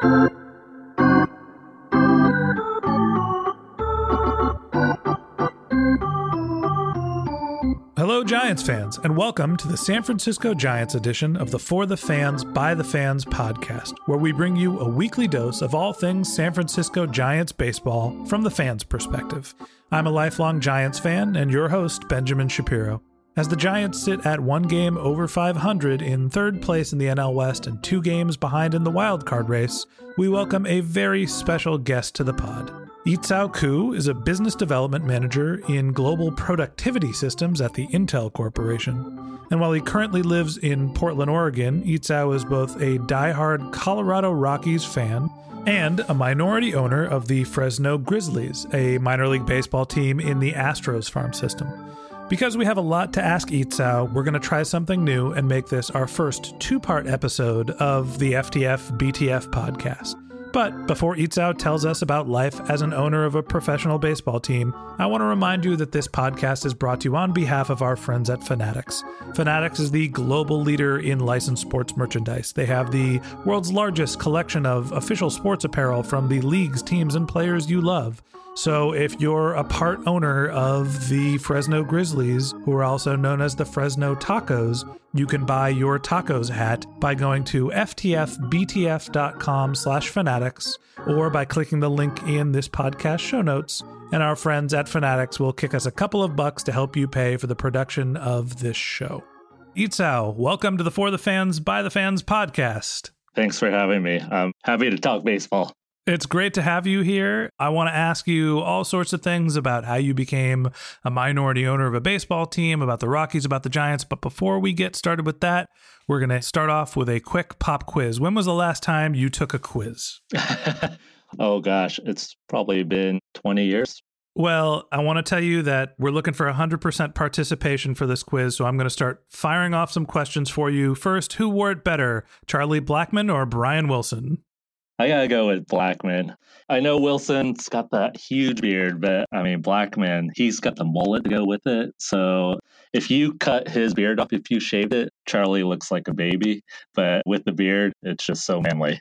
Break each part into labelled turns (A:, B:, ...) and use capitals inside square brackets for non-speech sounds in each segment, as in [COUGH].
A: Hello, Giants fans, and welcome to the San Francisco Giants edition of the For the Fans, By the Fans podcast, where we bring you a weekly dose of all things San Francisco Giants baseball from the fans' perspective. I'm a lifelong Giants fan and your host, Benjamin Shapiro. As the Giants sit at one game over 500 in third place in the NL West and two games behind in the wild card race, we welcome a very special guest to the pod. Yitzhao Ku is a business development manager in global productivity systems at the Intel Corporation. And while he currently lives in Portland, Oregon, Yitzhao is both a diehard Colorado Rockies fan and a minority owner of the Fresno Grizzlies, a minor league baseball team in the Astros farm system. Because we have a lot to ask Yitzhao, we're going to try something new and make this our first two part episode of the FTF BTF podcast. But before Yitzhao tells us about life as an owner of a professional baseball team, I want to remind you that this podcast is brought to you on behalf of our friends at Fanatics. Fanatics is the global leader in licensed sports merchandise. They have the world's largest collection of official sports apparel from the leagues, teams, and players you love. So if you're a part owner of the Fresno Grizzlies, who are also known as the Fresno Tacos, you can buy your tacos hat by going to ftfbtf.com slash fanatics or by clicking the link in this podcast show notes. And our friends at Fanatics will kick us a couple of bucks to help you pay for the production of this show. Yitzhao, welcome to the For the Fans, By the Fans podcast.
B: Thanks for having me. I'm happy to talk baseball.
A: It's great to have you here. I want to ask you all sorts of things about how you became a minority owner of a baseball team, about the Rockies, about the Giants. But before we get started with that, we're going to start off with a quick pop quiz. When was the last time you took a quiz? [LAUGHS]
B: oh, gosh. It's probably been 20 years.
A: Well, I want to tell you that we're looking for 100% participation for this quiz, so I'm going to start firing off some questions for you. First, who wore it better, Charlie Blackmon or Brian Wilson?
B: I gotta go with Blackmon. I know Wilson's got that huge beard, but I mean Blackmon, he's got the mullet to go with it. So if you cut his beard off, if you shaved it, Charlie looks like a baby. But with the beard, it's just so manly.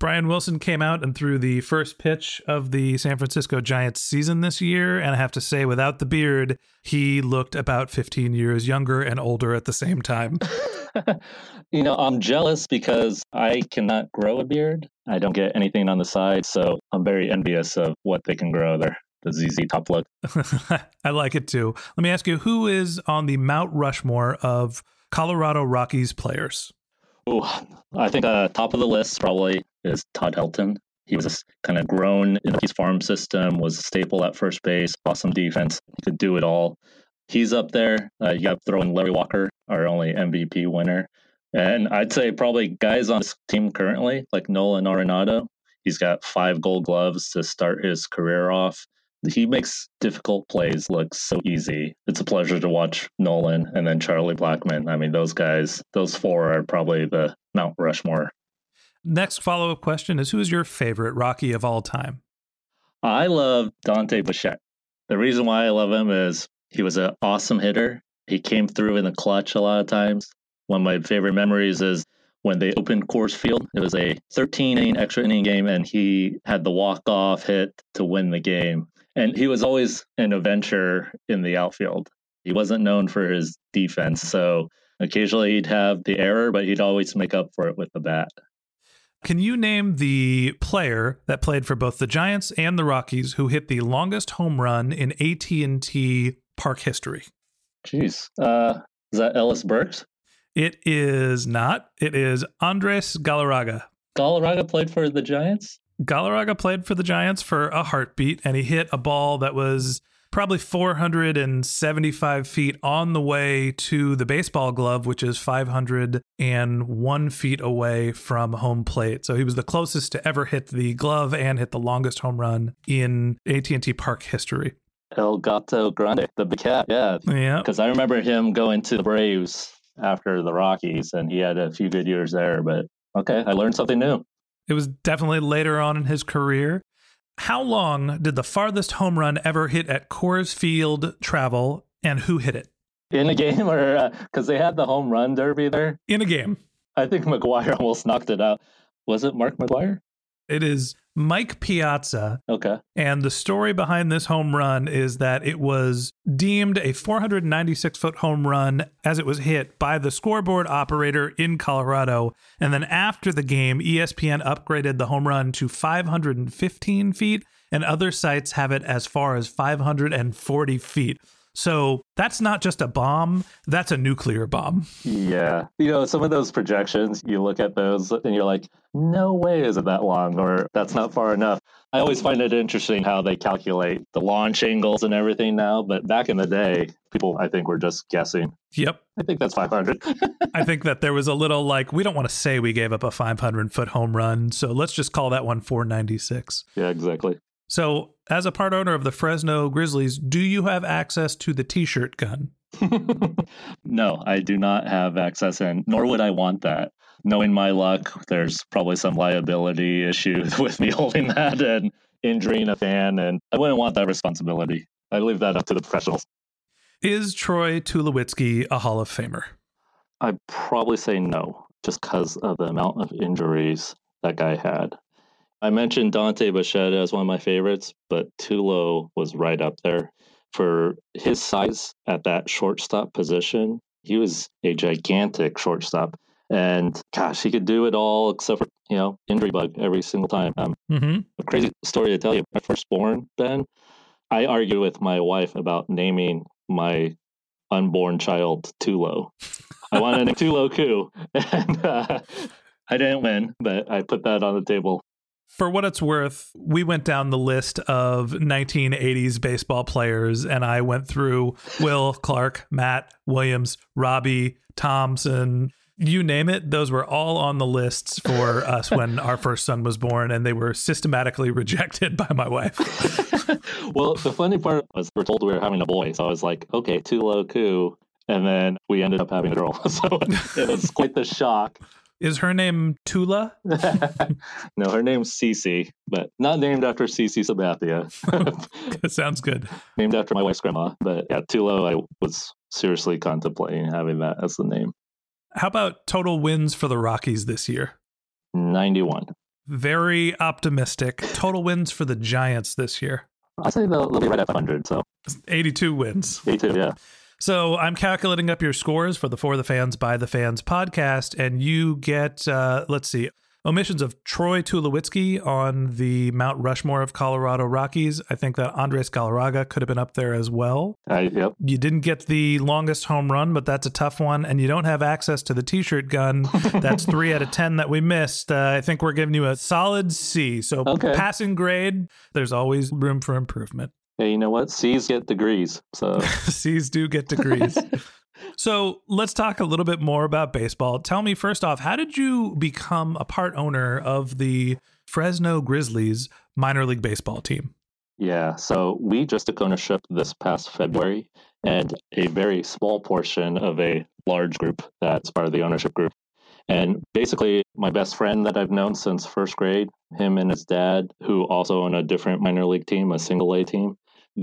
A: Brian Wilson came out and threw the first pitch of the San Francisco Giants season this year. And I have to say, without the beard, he looked about 15 years younger and older at the same time. [LAUGHS] [LAUGHS]
B: you know, I'm jealous because I cannot grow a beard. I don't get anything on the side. So I'm very envious of what they can grow there. The ZZ top look. [LAUGHS]
A: I like it too. Let me ask you who is on the Mount Rushmore of Colorado Rockies players?
B: I think uh, top of the list probably is Todd Helton. He was kind of grown in his farm system, was a staple at first base, awesome defense. He could do it all. He's up there. Uh, you got to throw in Larry Walker, our only MVP winner. And I'd say probably guys on this team currently, like Nolan Arenado, he's got five gold gloves to start his career off. He makes difficult plays look so easy. It's a pleasure to watch Nolan and then Charlie Blackmon. I mean, those guys, those four are probably the Mount Rushmore.
A: Next follow up question is Who is your favorite Rocky of all time?
B: I love Dante Bichette. The reason why I love him is he was an awesome hitter. He came through in the clutch a lot of times. One of my favorite memories is when they opened Coors Field. It was a 13 inning extra inning game, and he had the walk off hit to win the game. And he was always an adventure in the outfield. He wasn't known for his defense, so occasionally he'd have the error, but he'd always make up for it with the bat.
A: Can you name the player that played for both the Giants and the Rockies who hit the longest home run in AT&T Park history?
B: Jeez, uh, is that Ellis Burks?
A: It is not. It is Andres Galarraga.
B: Galarraga played for the Giants?
A: Galarraga played for the Giants for a heartbeat, and he hit a ball that was probably 475 feet on the way to the baseball glove, which is 501 feet away from home plate. So he was the closest to ever hit the glove and hit the longest home run in AT&T Park history.
B: El Gato Grande, the big cat. Yeah.
A: Yeah.
B: Because I remember him going to the Braves after the Rockies, and he had a few good years there. But okay, I learned something new.
A: It was definitely later on in his career. How long did the farthest home run ever hit at Coors Field travel, and who hit it?
B: In a game, or because uh, they had the home run derby there?
A: In a game.
B: I think [LAUGHS] McGwire almost knocked it out. Was it Mark McGwire?
A: It is Mike Piazza.
B: Okay.
A: And the story behind this home run is that it was deemed a 496 foot home run as it was hit by the scoreboard operator in Colorado. And then after the game, ESPN upgraded the home run to 515 feet, and other sites have it as far as 540 feet. So that's not just a bomb, that's a nuclear bomb.
B: Yeah. You know, some of those projections, you look at those and you're like, no way is it that long or that's not far enough. I always find it interesting how they calculate the launch angles and everything now. But back in the day, people, I think, were just guessing.
A: Yep.
B: I think that's 500. [LAUGHS]
A: I think that there was a little like, we don't want to say we gave up a 500 foot home run. So let's just call that one 496.
B: yeah, exactly.
A: So, as a part owner of the Fresno Grizzlies, do you have access to the t shirt gun? [LAUGHS]
B: no, I do not have access, and nor would I want that. Knowing my luck, there's probably some liability issue [LAUGHS] with me holding that and injuring a fan, and I wouldn't want that responsibility. I leave that up to the professionals.
A: Is Troy Tulowitzki a Hall of Famer?
B: I'd probably say no, just because of the amount of injuries that guy had. I mentioned Dante Bichette as one of my favorites, but Tulo was right up there. For his size at that shortstop position, he was a gigantic shortstop. And gosh, he could do it all except for, you know, injury bug every single time. Um,
A: Mm-hmm.
B: a crazy story to tell you. My firstborn, Ben, I argued with my wife about naming my unborn child Tulo. I wanted to name Tulo Ku. [LAUGHS] And uh, I didn't win, but I put that on the table.
A: For what it's worth, we went down the list of 1980s baseball players, and I went through Will, Clark, Matt, Williams, Robby, Thompson, you name it. Those were all on the lists for [LAUGHS] us when our first son was born, and they were systematically [LAUGHS] rejected by my wife. [LAUGHS]
B: well, the funny part was we are told we were having a boy. So I was like, okay, Tulo Ku. And then we ended up having a girl. So it was quite the shock.
A: Is her name Tula? [LAUGHS] [LAUGHS]
B: no, her name's Cece, but not named after CC Sabathia. [LAUGHS]
A: Sounds good.
B: named after my wife's grandma. But yeah, Tula, I was seriously contemplating having that as the name.
A: How about total wins for the Rockies this year?
B: 91.
A: Very optimistic. Total wins for the Giants this year.
B: I'd say they'll, they'll be right at 100. So
A: 82 wins.
B: 82, yeah.
A: So I'm calculating up your scores for the For the Fans by the Fans podcast, and you get, uh, let's see, omissions of Troy Tulowitzki on the Mount Rushmore of Colorado Rockies. I think that Andres Galarraga could have been up there as well.
B: I, yep.
A: You didn't get the longest home run, but that's a tough one, and you don't have access to the T-shirt gun. [LAUGHS] That's three out of ten that we missed. Uh, I think we're giving you a solid C. So
B: Okay.
A: passing grade. There's always room for improvement.
B: Hey, you know what? C's get degrees. So [LAUGHS]
A: C's do get degrees. [LAUGHS] so let's talk a little bit more about baseball. Tell me first off, how did you become a part owner of the Fresno Grizzlies minor league baseball team?
B: Yeah, so we just took ownership this past February, and a very small portion of a large group that's part of the ownership group. And basically, my best friend that I've known since first grade, him and his dad, who also own a different minor league team, a single A team,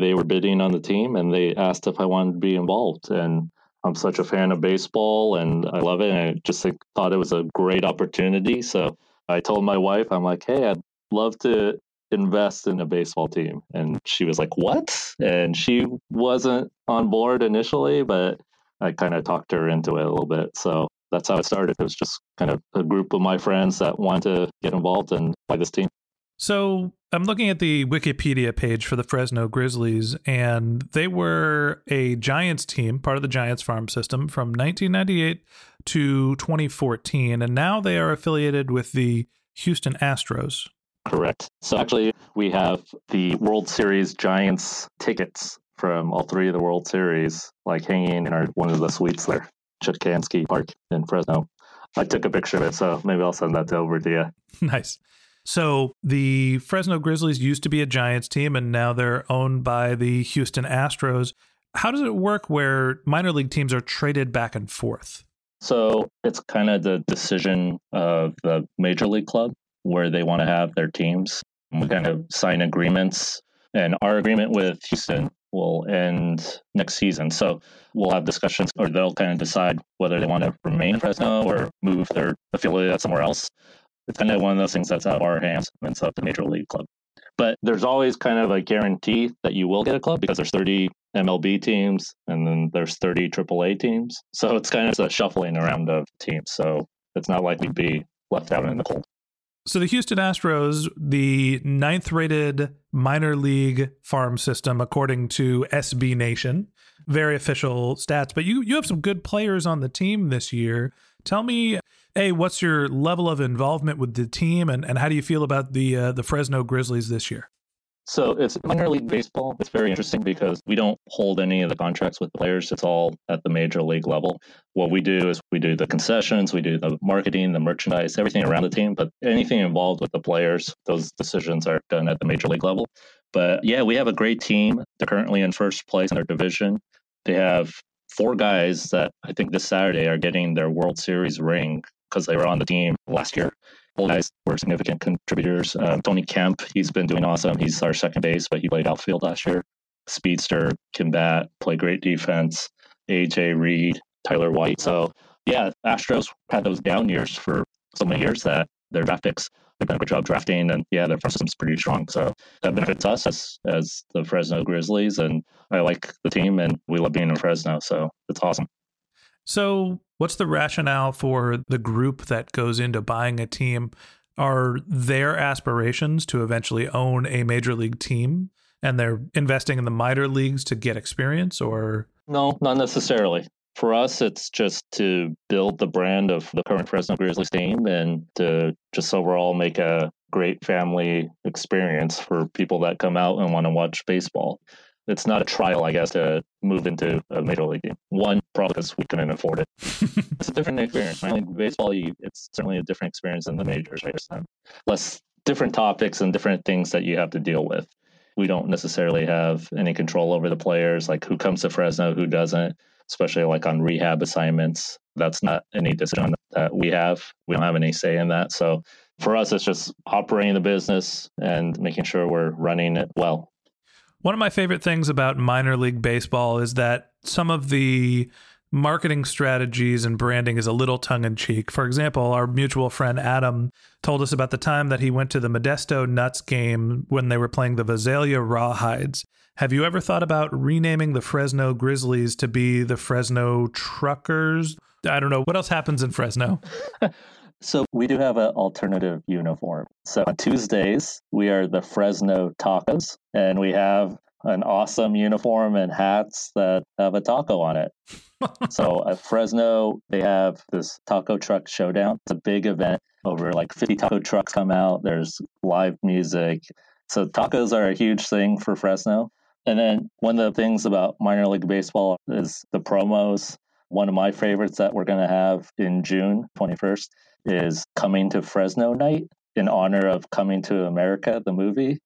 B: they were bidding on the team and they asked if I wanted to be involved. And I'm such a fan of baseball and I love it. And I just like, thought it was a great opportunity. So I told my wife, I'm like, hey, I'd love to invest in a baseball team. And she was like, What? And she wasn't on board initially, but I kind of talked her into it a little bit. So that's how it started. It was just kind of a group of my friends that wanted to get involved and buy this team.
A: So I'm looking at the Wikipedia page for the Fresno Grizzlies, and they were a Giants team, part of the Giants farm system from 1998 to 2014, and now they are affiliated with the Houston Astros.
B: Correct. So actually, we have the World Series Giants tickets from all three of the World Series, like hanging in our one of the suites there, Chukchansi Park in Fresno. I took a picture of it, so maybe I'll send that over to you. [LAUGHS]
A: nice. So the Fresno Grizzlies used to be a Giants team, and now they're owned by the Houston Astros. How does it work where minor league teams are traded back and forth?
B: So it's kind of the decision of the major league club where they want to have their teams. We kind of sign agreements, and our agreement with Houston will end next season. So we'll have discussions, or they'll kind of decide whether they want to remain in Fresno or move their affiliate somewhere else. It's kind of one of those things that's out of our hands and it's up to major league club. But there's always kind of a guarantee that you will get a club because there's 30 MLB teams and then there's 30 AAA teams. So it's kind of a shuffling around of teams. So it's not likely to be left out in the cold.
A: So the Houston Astros, the ninth rated minor league farm system, according to SB Nation, very official stats. But you you have some good players on the team this year. Tell me, hey, what's your level of involvement with the team, and, and how do you feel about the uh, the Fresno Grizzlies this year?
B: So it's minor league baseball. It's very interesting because we don't hold any of the contracts with players. It's all at the major league level. What we do is we do the concessions, we do the marketing, the merchandise, everything around the team, but anything involved with the players, those decisions are done at the major league level. But yeah, we have a great team. They're currently in first place in their division. They have four guys that I think this Saturday are getting their World Series ring because they were on the team last year all guys were significant contributors. Um, Tony Kemp, he's been doing awesome. He's our second base, but he played outfield last year. Speedster, can bat, play great defense. AJ Reed, Tyler White. So yeah, Astros had those down years for so many years that their draft picks they've done a good job drafting, and yeah, their front system's pretty strong. So that benefits us as as the Fresno Grizzlies, and I like the team, and we love being in Fresno. So it's awesome.
A: So, what's the rationale for the group that goes into buying a team? Are their aspirations to eventually own a major league team and they're investing in the minor leagues to get experience or
B: No, not necessarily. For us, it's just to build the brand of the current Fresno Grizzlies team and to just overall make a great family experience for people that come out and want to watch baseball it's not a trial, I guess, to move into a major league game. One, probably because we couldn't afford it. [LAUGHS] it's a different experience. Minor league baseball, you, it's certainly a different experience than the majors. Right? Um, less different topics and different things that you have to deal with. We don't necessarily have any control over the players, like who comes to Fresno, who doesn't, especially like on rehab assignments. That's not any decision that we have. We don't have any say in that. So for us, it's just operating the business and making sure we're running it well.
A: One of my favorite things about minor league baseball is that some of the marketing strategies and branding is a little tongue in cheek. For example, our mutual friend Adam told us about the time that he went to the Modesto Nuts game when they were playing the Visalia Rawhides. Have you ever thought about renaming the Fresno Grizzlies to be the Fresno Truckers? I don't know. What else happens in Fresno? [LAUGHS]
B: So we do have an alternative uniform. So on Tuesdays, we are the Fresno Tacos, and we have an awesome uniform and hats that have a taco on it. [LAUGHS] so at Fresno, they have this taco truck showdown. It's a big event. Over like 50 taco trucks come out. There's live music. So tacos are a huge thing for Fresno. And then one of the things about minor league baseball is the promos. One of my favorites that we're going to have in June 21st is Coming to Fresno Night in honor of Coming to America, the movie.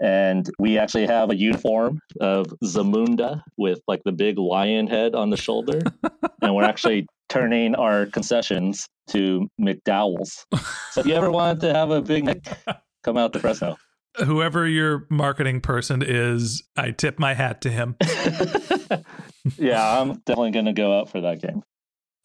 B: And we actually have a uniform of Zamunda with like the big lion head on the shoulder. [LAUGHS] and we're actually turning our concessions to McDowell's. So if you ever wanted to have a big come out to Fresno.
A: Whoever your marketing person is, I tip my hat to him. [LAUGHS]
B: yeah, I'm definitely going to go out for that game.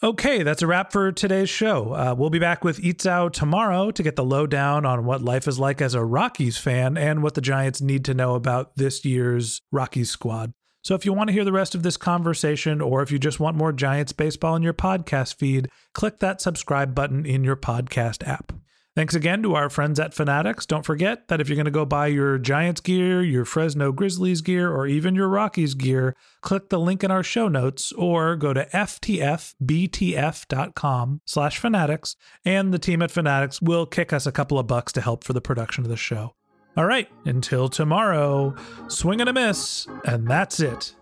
A: Okay, that's a wrap for today's show. Uh, we'll be back with Yitzhao tomorrow to get the lowdown on what life is like as a Rockies fan and what the Giants need to know about this year's Rockies squad. So if you want to hear the rest of this conversation, or if you just want more Giants baseball in your podcast feed, click that subscribe button in your podcast app. Thanks again to our friends at Fanatics. Don't forget that if you're going to go buy your Giants gear, your Fresno Grizzlies gear, or even your Rockies gear, click the link in our show notes or go to ftfbtf.com slash fanatics, and the team at Fanatics will kick us a couple of bucks to help for the production of the show. All right, until tomorrow, swing and a miss, and that's it.